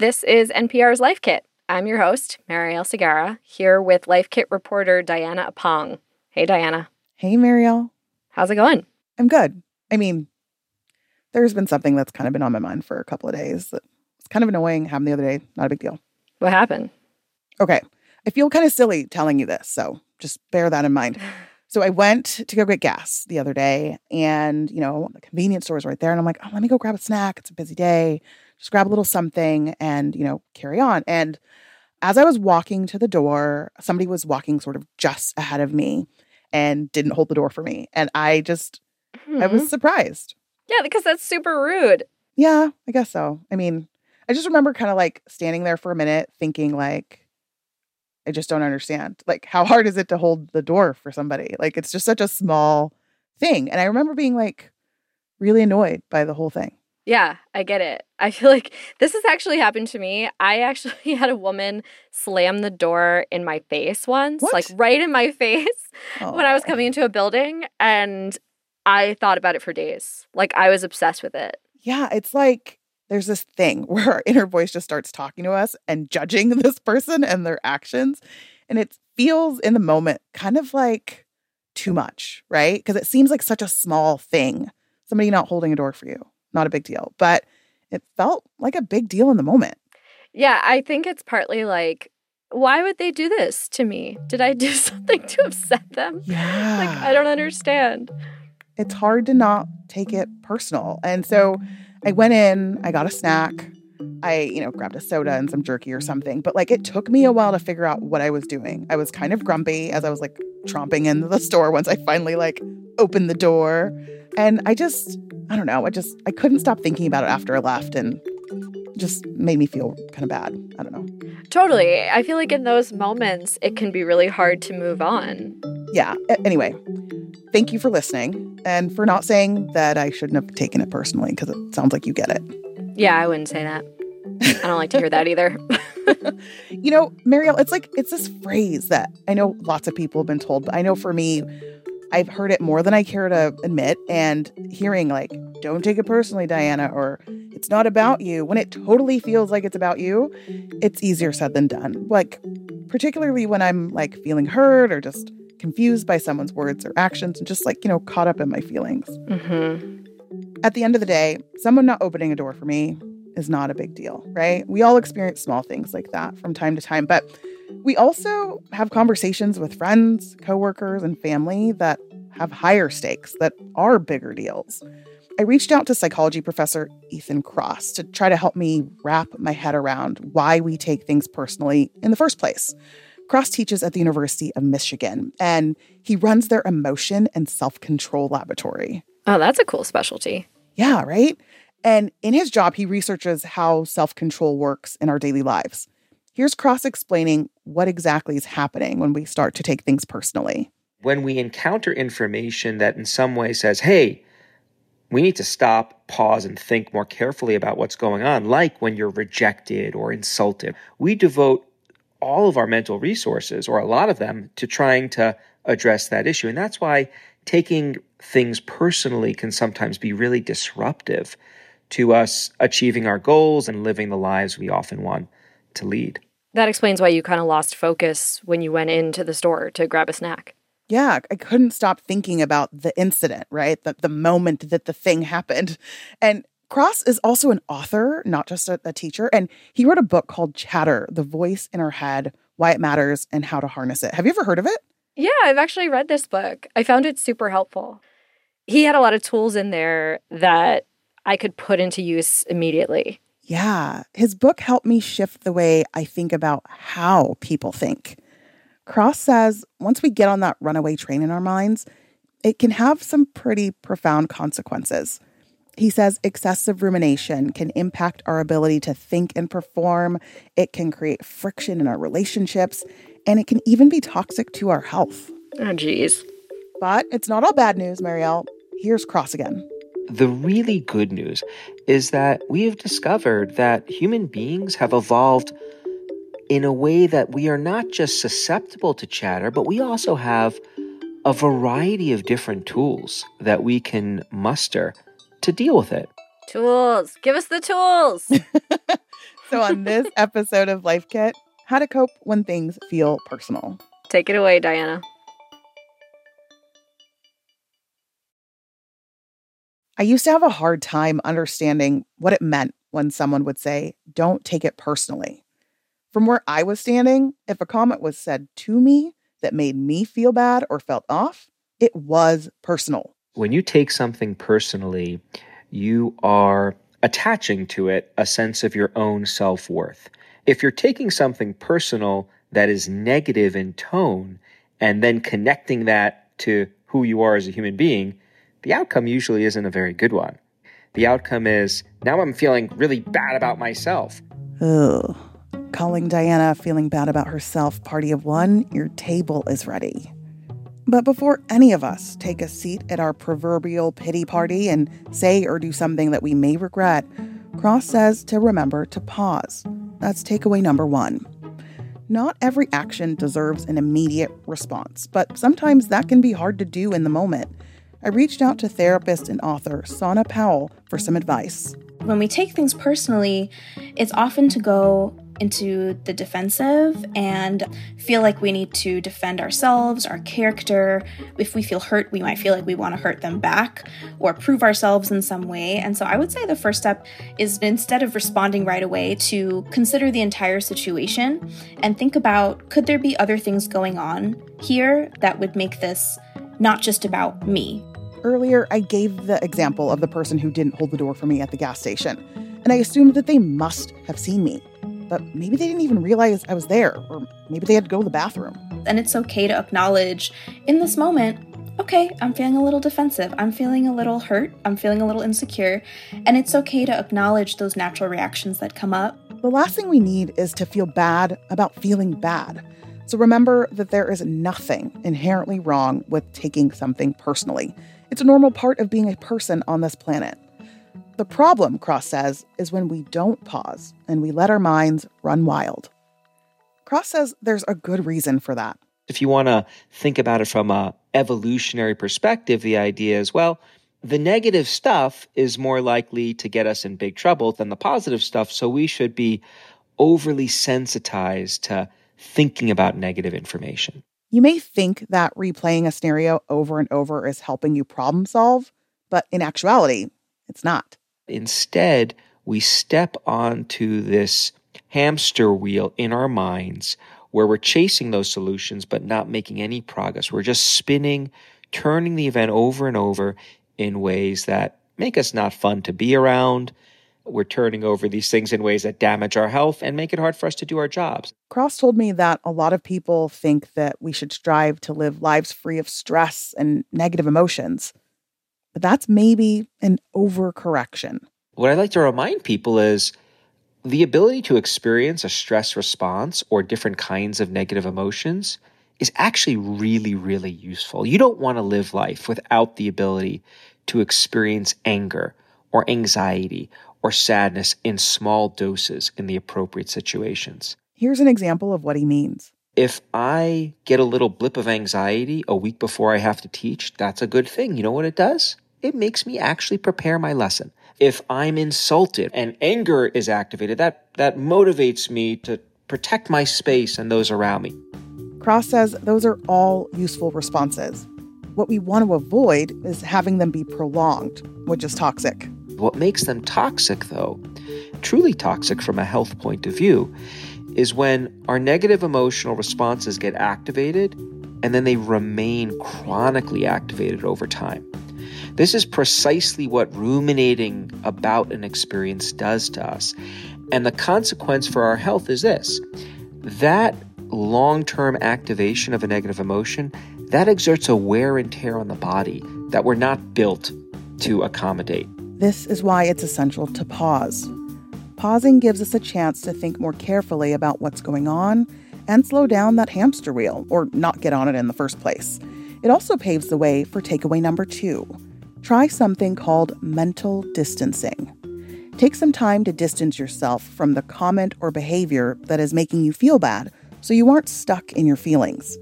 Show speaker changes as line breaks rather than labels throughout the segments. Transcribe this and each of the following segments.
This is NPR's Life Kit. I'm your host, Marielle Segarra, here with Life Kit reporter Diana Opong. Hey, Diana.
Hey, Marielle.
How's it going?
I'm good. I mean, there's been something that's kind of been on my mind for a couple of days It's kind of annoying. Happened the other day. Not a big deal.
What happened?
Okay. I feel kind of silly telling you this, so just bear that in mind. So I went to go get gas the other day, and you know, the convenience store is right there, and I'm like, oh, let me go grab a snack. It's a busy day just grab a little something and, you know, carry on. And as I was walking to the door, somebody was walking sort of just ahead of me and didn't hold the door for me. And I just, mm-hmm. I was mm-hmm. surprised.
Yeah, because that's super rude.
Yeah, I guess so. I mean, I just remember kind of like standing there for a minute thinking, like, I just don't understand. Like, how hard is it to hold the door for somebody? Like, it's just such a small thing. And I remember being like really annoyed by the whole thing.
Yeah, I get it. I feel like this has actually happened to me. I actually had a woman slam the door in my face once, what? like right in my face oh. when I was coming into a building. And I thought about it for days. Like I was obsessed with it.
Yeah, it's like there's this thing where our inner voice just starts talking to us and judging this person and their actions. And it feels in the moment kind of like too much, right? Because it seems like such a small thing. Somebody not holding a door for you not a big deal, but it felt like a big deal in the moment.
Yeah, I think it's partly like, why would they do this to me? Did I do something to upset them?
Yeah.
Like, I don't understand.
It's hard to not take it personal. And so I mm-hmm. went in, I got a snack, I, you know, grabbed a soda and some jerky or something. But like it took me a while to figure out what I was doing. I was kind of grumpy as I was like tromping into the store once I finally like opened the door. And I just, I don't know, I just, I couldn't stop thinking about it after I left and just made me feel kind of bad. I don't know.
Totally. I feel like in those moments, it can be really hard to move on.
Yeah. Anyway, thank you for listening and for not saying that I shouldn't have taken it personally because it sounds like you get it.
Yeah, I wouldn't say that. I don't like to hear that either.
you know, Marielle, it's like, it's this phrase that I know lots of people have been told, but I know for me, I've heard it more than I care to admit, and hearing, like, don't take it personally, Diana, or it's not about you, when it totally feels like it's about you, it's easier said than done. Like, particularly when I'm like feeling hurt or just confused by someone's words or actions and just like, you know, caught up in my feelings. Mm-hmm. At the end of the day, someone not opening a door for me is not a big deal, right? We all experience small things like that from time to time, but we also have conversations with friends, coworkers, and family that have higher stakes, that are bigger deals. I reached out to psychology professor Ethan Kross to try to help me wrap my head around why we take things personally in the first place. Kross teaches at the University of Michigan, and he runs their emotion and self control laboratory.
Oh, that's a cool specialty.
Yeah, right? And in his job, he researches how self control works in our daily lives. Here's Kross explaining what exactly is happening when we start to take things personally.
When we encounter information that in some way says, hey, we need to stop, pause, and think more carefully about what's going on, like when you're rejected or insulted. We devote all of our mental resources, or a lot of them, to trying to address that issue. And that's why taking things personally can sometimes be really disruptive to us achieving our goals and living the lives we often want to lead.
That explains why you kind of lost focus when you went into the store to grab a snack.
Yeah, I couldn't stop thinking about the incident, right? The, the moment that the thing happened. And Kross is also an author, not just a, a teacher. And he wrote a book called Chatter The Voice in Our Head, Why It Matters, and How to Harness It. Have you ever heard of it?
Yeah, I've actually read this book. I found it super helpful. He had a lot of tools in there that I could put into use immediately.
Yeah, his book helped me shift the way I think about how people think. Kross says once we get on that runaway train in our minds, it can have some pretty profound consequences. He says excessive rumination can impact our ability to think and perform. It can create friction in our relationships, and it can even be toxic to our health.
Oh, geez.
But it's not all bad news, Marielle. Here's Kross again.
The really good news is that we have discovered that human beings have evolved in a way that we are not just susceptible to chatter, but we also have a variety of different tools that we can muster to deal with it.
Tools. Give us the tools.
so, on this episode of Life Kit, how to cope when things feel personal.
Take it away, Diana.
I used to have a hard time understanding what it meant when someone would say, Don't take it personally. From where I was standing, if a comment was said to me that made me feel bad or felt off, it was personal.
When you take something personally, you are attaching to it a sense of your own self worth. If you're taking something personal that is negative in tone and then connecting that to who you are as a human being, the outcome usually isn't a very good one. The outcome is now I'm feeling really bad about myself.
Ugh. Calling Diana feeling bad about herself, party of one, your table is ready. But before any of us take a seat at our proverbial pity party and say or do something that we may regret, Kross says to remember to pause. That's takeaway number one. Not every action deserves an immediate response, but sometimes that can be hard to do in the moment. I reached out to therapist and author Sana Powell for some advice.
When we take things personally, it's often to go into the defensive and feel like we need to defend ourselves, our character. If we feel hurt, we might feel like we want to hurt them back or prove ourselves in some way. And so I would say the first step is instead of responding right away, to consider the entire situation and think about could there be other things going on here that would make this not just about me.
Earlier, I gave the example of the person who didn't hold the door for me at the gas station, and I assumed that they must have seen me. But maybe they didn't even realize I was there, or maybe they had to go to the bathroom.
And it's okay to acknowledge in this moment, okay, I'm feeling a little defensive, I'm feeling a little hurt, I'm feeling a little insecure, and it's okay to acknowledge those natural reactions that come up.
The last thing we need is to feel bad about feeling bad. So remember that there is nothing inherently wrong with taking something personally. It's a normal part of being a person on this planet. The problem, Kross says, is when we don't pause and we let our minds run wild. Kross says there's a good reason for that.
If you want to think about it from a evolutionary perspective, the idea is well, the negative stuff is more likely to get us in big trouble than the positive stuff, so we should be overly sensitized to thinking about negative information.
You may think that replaying a scenario over and over is helping you problem solve, but in actuality, it's not.
Instead, we step onto this hamster wheel in our minds where we're chasing those solutions but not making any progress. We're just spinning, turning the event over and over in ways that make us not fun to be around, we're turning over these things in ways that damage our health and make it hard for us to do our jobs.
Kross told me that a lot of people think that we should strive to live lives free of stress and negative emotions. But that's maybe an overcorrection.
What I'd like to remind people is the ability to experience a stress response or different kinds of negative emotions is actually really, really useful. You don't want to live life without the ability to experience anger or anxiety or sadness in small doses in the appropriate situations.
Here's an example of what he means.
If I get a little blip of anxiety a week before I have to teach, that's a good thing. You know what it does? It makes me actually prepare my lesson. If I'm insulted and anger is activated, that, that motivates me to protect my space and those around me.
Kross says those are all useful responses. What we want to avoid is having them be prolonged, which is toxic.
What makes them toxic, though, truly toxic from a health point of view, is when our negative emotional responses get activated and then they remain chronically activated over time. This is precisely what ruminating about an experience does to us. And the consequence for our health is this that long term activation of a negative emotion that exerts a wear and tear on the body that we're not built to accommodate.
This is why it's essential to pause. Pausing gives us a chance to think more carefully about what's going on and slow down that hamster wheel or not get on it in the first place. It also paves the way for takeaway number two try something called mental distancing. Take some time to distance yourself from the comment or behavior that is making you feel bad so you aren't stuck in your feelings.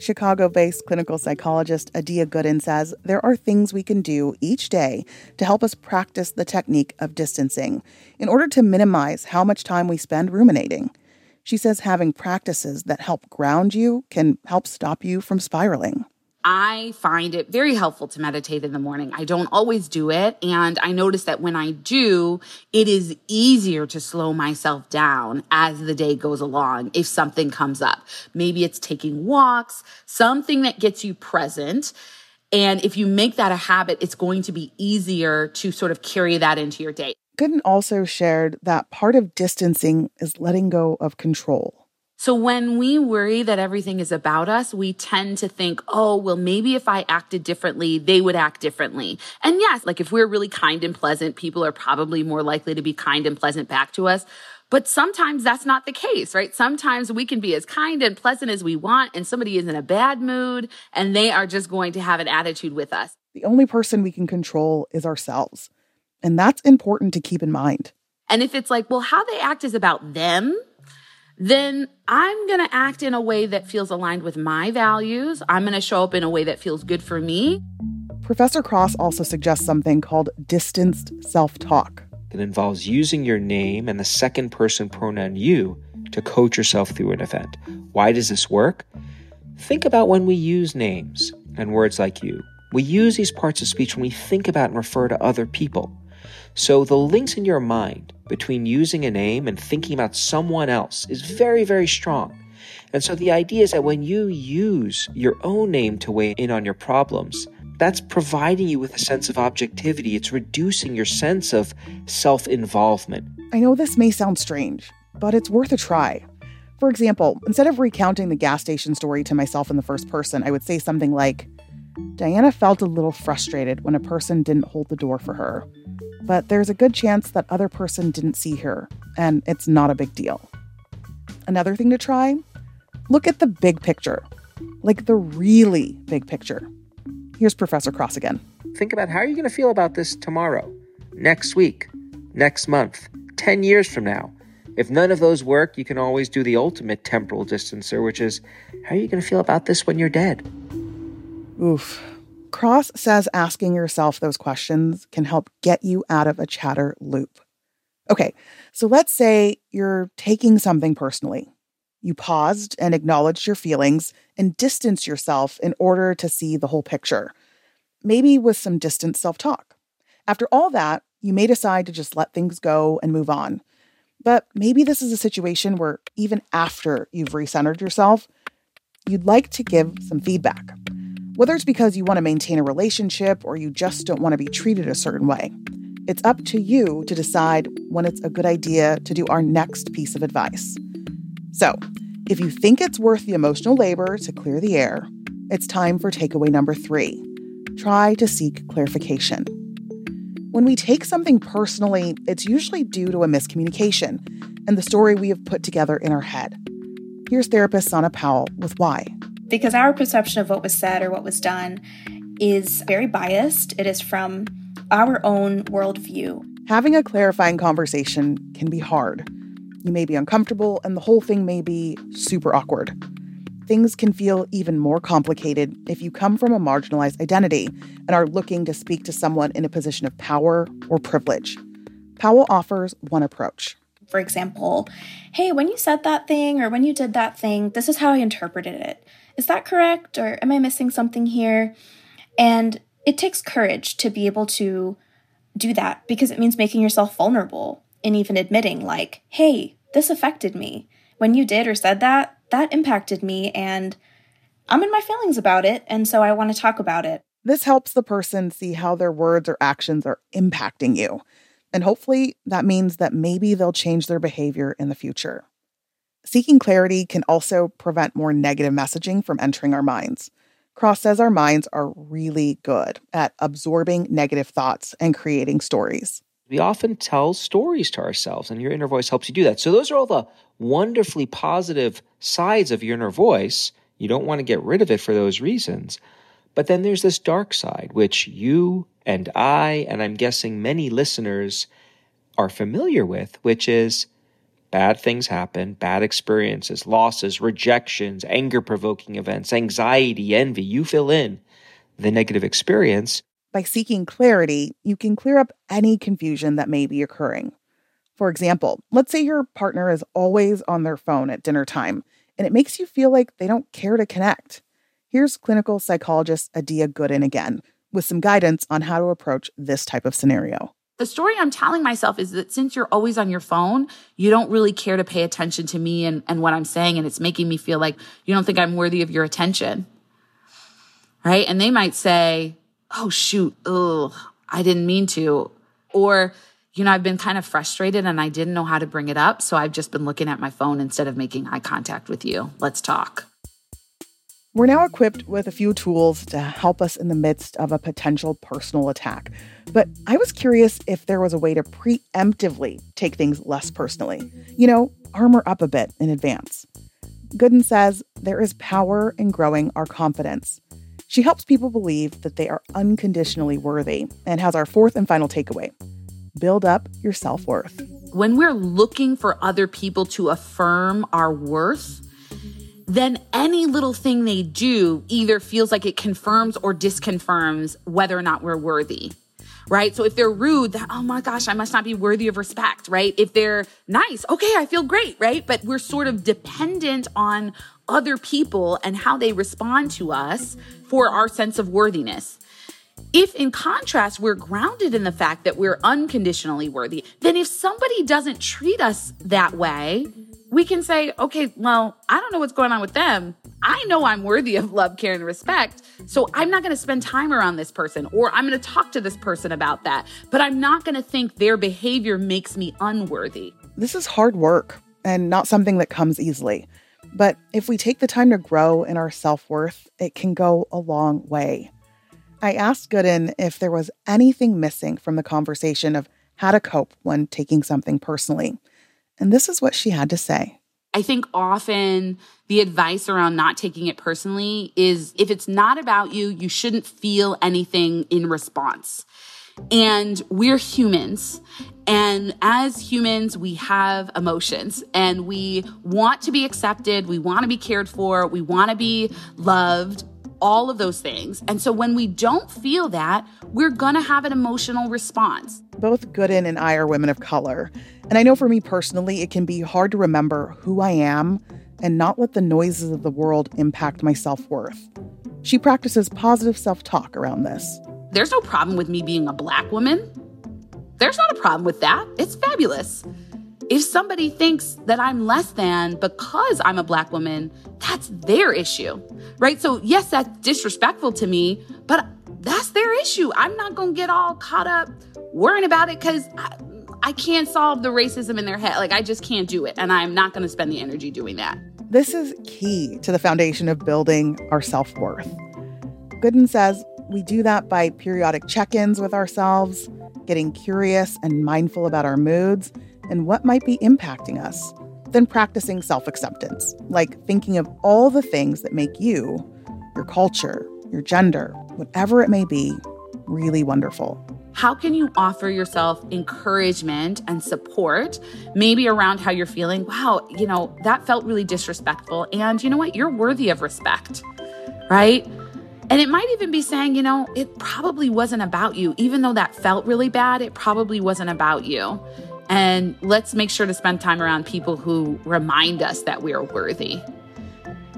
Chicago based clinical psychologist Adia Gooden says there are things we can do each day to help us practice the technique of distancing in order to minimize how much time we spend ruminating. She says having practices that help ground you can help stop you from spiraling.
I find it very helpful to meditate in the morning. I don't always do it. And I notice that when I do, it is easier to slow myself down as the day goes along if something comes up. Maybe it's taking walks, something that gets you present. And if you make that a habit, it's going to be easier to sort of carry that into your day.
Gooden also shared that part of distancing is letting go of control.
So when we worry that everything is about us, we tend to think, oh, well, maybe if I acted differently, they would act differently. And yes, like if we're really kind and pleasant, people are probably more likely to be kind and pleasant back to us. But sometimes that's not the case, right? Sometimes we can be as kind and pleasant as we want, and somebody is in a bad mood and they are just going to have an attitude with us.
The only person we can control is ourselves. And that's important to keep in mind.
And if it's like, well, how they act is about them, then I'm going to act in a way that feels aligned with my values. I'm going to show up in a way that feels good for me.
Professor Kross also suggests something called distanced self talk.
It involves using your name and the second person pronoun you to coach yourself through an event. Why does this work? Think about when we use names and words like you. We use these parts of speech when we think about and refer to other people. So the links in your mind between using a name and thinking about someone else is very, very strong. And so the idea is that when you use your own name to weigh in on your problems, that's providing you with a sense of objectivity. It's reducing your sense of self involvement.
I know this may sound strange, but it's worth a try. For example, instead of recounting the gas station story to myself in the first person, I would say something like, Diana felt a little frustrated when a person didn't hold the door for her, but there's a good chance that other person didn't see her, and it's not a big deal. Another thing to try look at the big picture, like the really big picture. Here's Professor Kross again.
Think about how are you going to feel about this tomorrow, next week, next month, 10 years from now. If none of those work, you can always do the ultimate temporal distancer, which is how are you going to feel about this when you're dead?
Oof. Kross says asking yourself those questions can help get you out of a chatter loop. Okay, so let's say you're taking something personally. You paused and acknowledged your feelings and distanced yourself in order to see the whole picture, maybe with some distant self talk. After all that, you may decide to just let things go and move on. But maybe this is a situation where even after you've recentered yourself, you'd like to give some feedback. Whether it's because you want to maintain a relationship or you just don't want to be treated a certain way, it's up to you to decide when it's a good idea to do our next piece of advice. So, if you think it's worth the emotional labor to clear the air, it's time for takeaway number three try to seek clarification. When we take something personally, it's usually due to a miscommunication and the story we have put together in our head. Here's therapist Sana Powell with Why
because our perception of what was said or what was done is very biased. It is from our own worldview.
Having a clarifying conversation can be hard. You may be uncomfortable, and the whole thing may be super awkward. Things can feel even more complicated if you come from a marginalized identity and are looking to speak to someone in a position of power or privilege. Powell offers one approach
for example, hey, when you said that thing or when you did that thing, this is how I interpreted it is that correct? Or am I missing something here? And it takes courage to be able to do that because it means making yourself vulnerable and even admitting, like, hey, this affected me. When you did or said that, that impacted me, and I'm in my feelings about it, and so I want to talk about it.
This helps the person see how their words or actions are impacting you. And hopefully, that means that maybe they'll change their behavior in the future. Seeking clarity can also prevent more negative messaging from entering our minds. Kross says our minds are really good at absorbing negative thoughts and creating stories.
We often tell stories to ourselves, and your inner voice helps you do that. So, those are all the wonderfully positive sides of your inner voice. You don't want to get rid of it for those reasons. But then there's this dark side, which you and I, and I'm guessing many listeners, are familiar with, which is Bad things happen, bad experiences, losses, rejections, anger provoking events, anxiety, envy. You fill in the negative experience.
By seeking clarity, you can clear up any confusion that may be occurring. For example, let's say your partner is always on their phone at dinner time and it makes you feel like they don't care to connect. Here's clinical psychologist Adia Gooden again with some guidance on how to approach this type of scenario
the story I'm telling myself is that since you're always on your phone, you don't really care to pay attention to me and, and what I'm saying. And it's making me feel like you don't think I'm worthy of your attention. Right. And they might say, Oh, shoot. Ugh, I didn't mean to. Or, you know, I've been kind of frustrated and I didn't know how to bring it up. So I've just been looking at my phone instead of making eye contact with you. Let's talk.
We're now equipped with a few tools to help us in the midst of a potential personal attack. But I was curious if there was a way to preemptively take things less personally. You know, armor up a bit in advance. Gooden says there is power in growing our confidence. She helps people believe that they are unconditionally worthy and has our fourth and final takeaway build up your self worth.
When we're looking for other people to affirm our worth, then any little thing they do either feels like it confirms or disconfirms whether or not we're worthy right? So if they're rude, that, oh my gosh, I must not be worthy of respect, right? If they're nice, okay, I feel great, right? But we're sort of dependent on other people and how they respond to us for our sense of worthiness. If, in contrast, we're grounded in the fact that we're unconditionally worthy, then if somebody doesn't treat us that way, we can say, okay, well, I don't know what's going on with them. I know I'm worthy of love, care, and respect. So I'm not going to spend time around this person or I'm going to talk to this person about that. But I'm not going to think their behavior makes me unworthy.
This is hard work and not something that comes easily. But if we take the time to grow in our self worth, it can go a long way. I asked Gooden if there was anything missing from the conversation of how to cope when taking something personally. And this is what she had to say.
I think often the advice around not taking it personally is if it's not about you, you shouldn't feel anything in response. And we're humans. And as humans, we have emotions and we want to be accepted. We want to be cared for. We want to be loved all of those things. And so when we don't feel that, we're going to have an emotional response.
Both Gooden and I are women of color. And I know for me personally, it can be hard to remember who I am and not let the noises of the world impact my self worth. She practices positive self talk around this.
There's no problem with me being a black woman. There's not a problem with that. It's fabulous. If somebody thinks that I'm less than because I'm a black woman, that's their issue, right? So, yes, that's disrespectful to me, but that's their issue. I'm not going to get all caught up worrying about it because I, I can't solve the racism in their head. Like, I just can't do it. And I'm not going to spend the energy doing that.
This is key to the foundation of building our self worth. Gooden says we do that by periodic check ins with ourselves, getting curious and mindful about our moods, and what might be impacting us than practicing self acceptance, like thinking of all the things that make you, your culture, your gender, whatever it may be, really wonderful.
How can you offer yourself encouragement and support, maybe around how you're feeling? Wow, you know, that felt really disrespectful. And you know what? You're worthy of respect, right? And it might even be saying, you know, it probably wasn't about you. Even though that felt really bad, it probably wasn't about you. And let's make sure to spend time around people who remind us that we are worthy.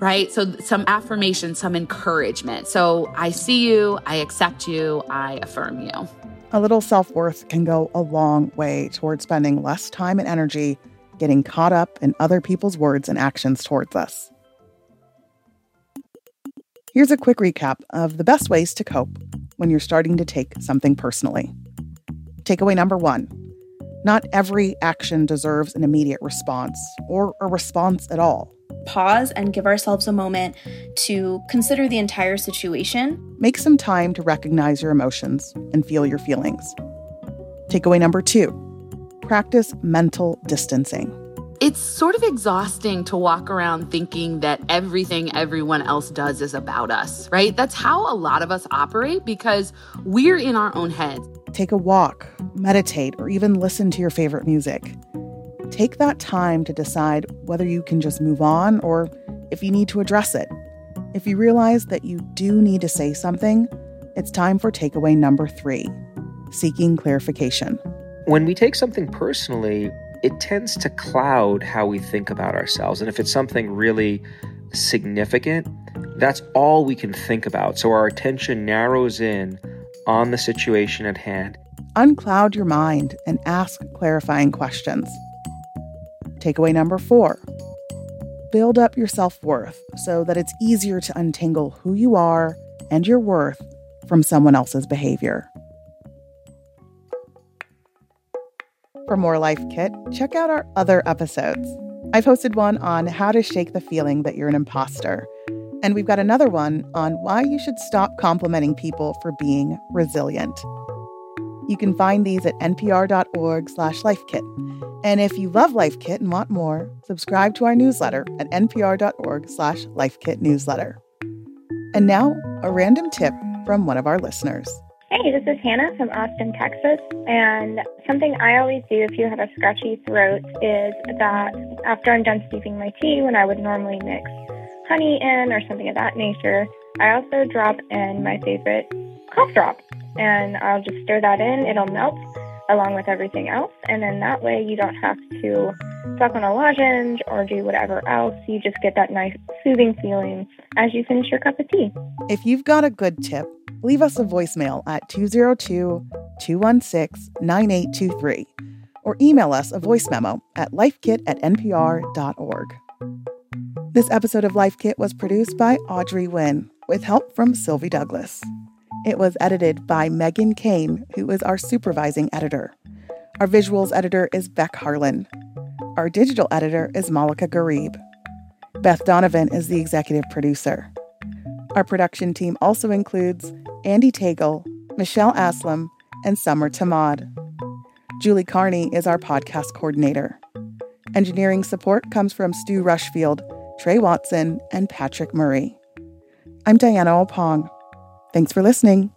Right? So, some affirmation, some encouragement. So, I see you, I accept you, I affirm you.
A little self worth can go a long way toward spending less time and energy getting caught up in other people's words and actions towards us. Here's a quick recap of the best ways to cope when you're starting to take something personally. Takeaway number one not every action deserves an immediate response or a response at all.
Pause and give ourselves a moment to consider the entire situation.
Make some time to recognize your emotions and feel your feelings. Takeaway number two practice mental distancing.
It's sort of exhausting to walk around thinking that everything everyone else does is about us, right? That's how a lot of us operate because we're in our own heads.
Take a walk, meditate, or even listen to your favorite music. Take that time to decide whether you can just move on or if you need to address it. If you realize that you do need to say something, it's time for takeaway number three seeking clarification.
When we take something personally, it tends to cloud how we think about ourselves. And if it's something really significant, that's all we can think about. So our attention narrows in on the situation at hand.
Uncloud your mind and ask clarifying questions. Takeaway number four build up your self worth so that it's easier to untangle who you are and your worth from someone else's behavior. For more Life Kit, check out our other episodes. I've hosted one on how to shake the feeling that you're an imposter. And we've got another one on why you should stop complimenting people for being resilient. You can find these at npr.org slash lifekit. And if you love Life Kit and want more, subscribe to our newsletter at npr.org slash lifekit newsletter. And now, a random tip from one of our listeners.
Hey, this is Hannah from Austin, Texas. And something I always do if you have a scratchy throat is that after I'm done steeping my tea, when I would normally mix honey in or something of that nature. I also drop in my favorite cough drop, and I'll just stir that in. It'll melt along with everything else, and then that way you don't have to suck on a lozenge or do whatever else. You just get that nice soothing feeling as you finish your cup of tea.
If you've got a good tip, leave us a voicemail at 202 216 9823 or email us a voice memo at lifekit at npr.org. This episode of Life Kit was produced by Audrey Nguyen with help from Sylvie Douglis. It was edited by Meghan Keane, who is our supervising editor. Our visuals editor is Beck Harlan. Our digital editor is Malika Gharib. Beth Donovan is the executive producer. Our production team also includes Andee Tagle, Michelle Aslam, and Summer Thomad. Julie Carney is our podcast coordinator. Engineering support comes from Stu Rushfield Trey Watson, and Patrick Murray. I'm Diana Opong. Thanks for listening.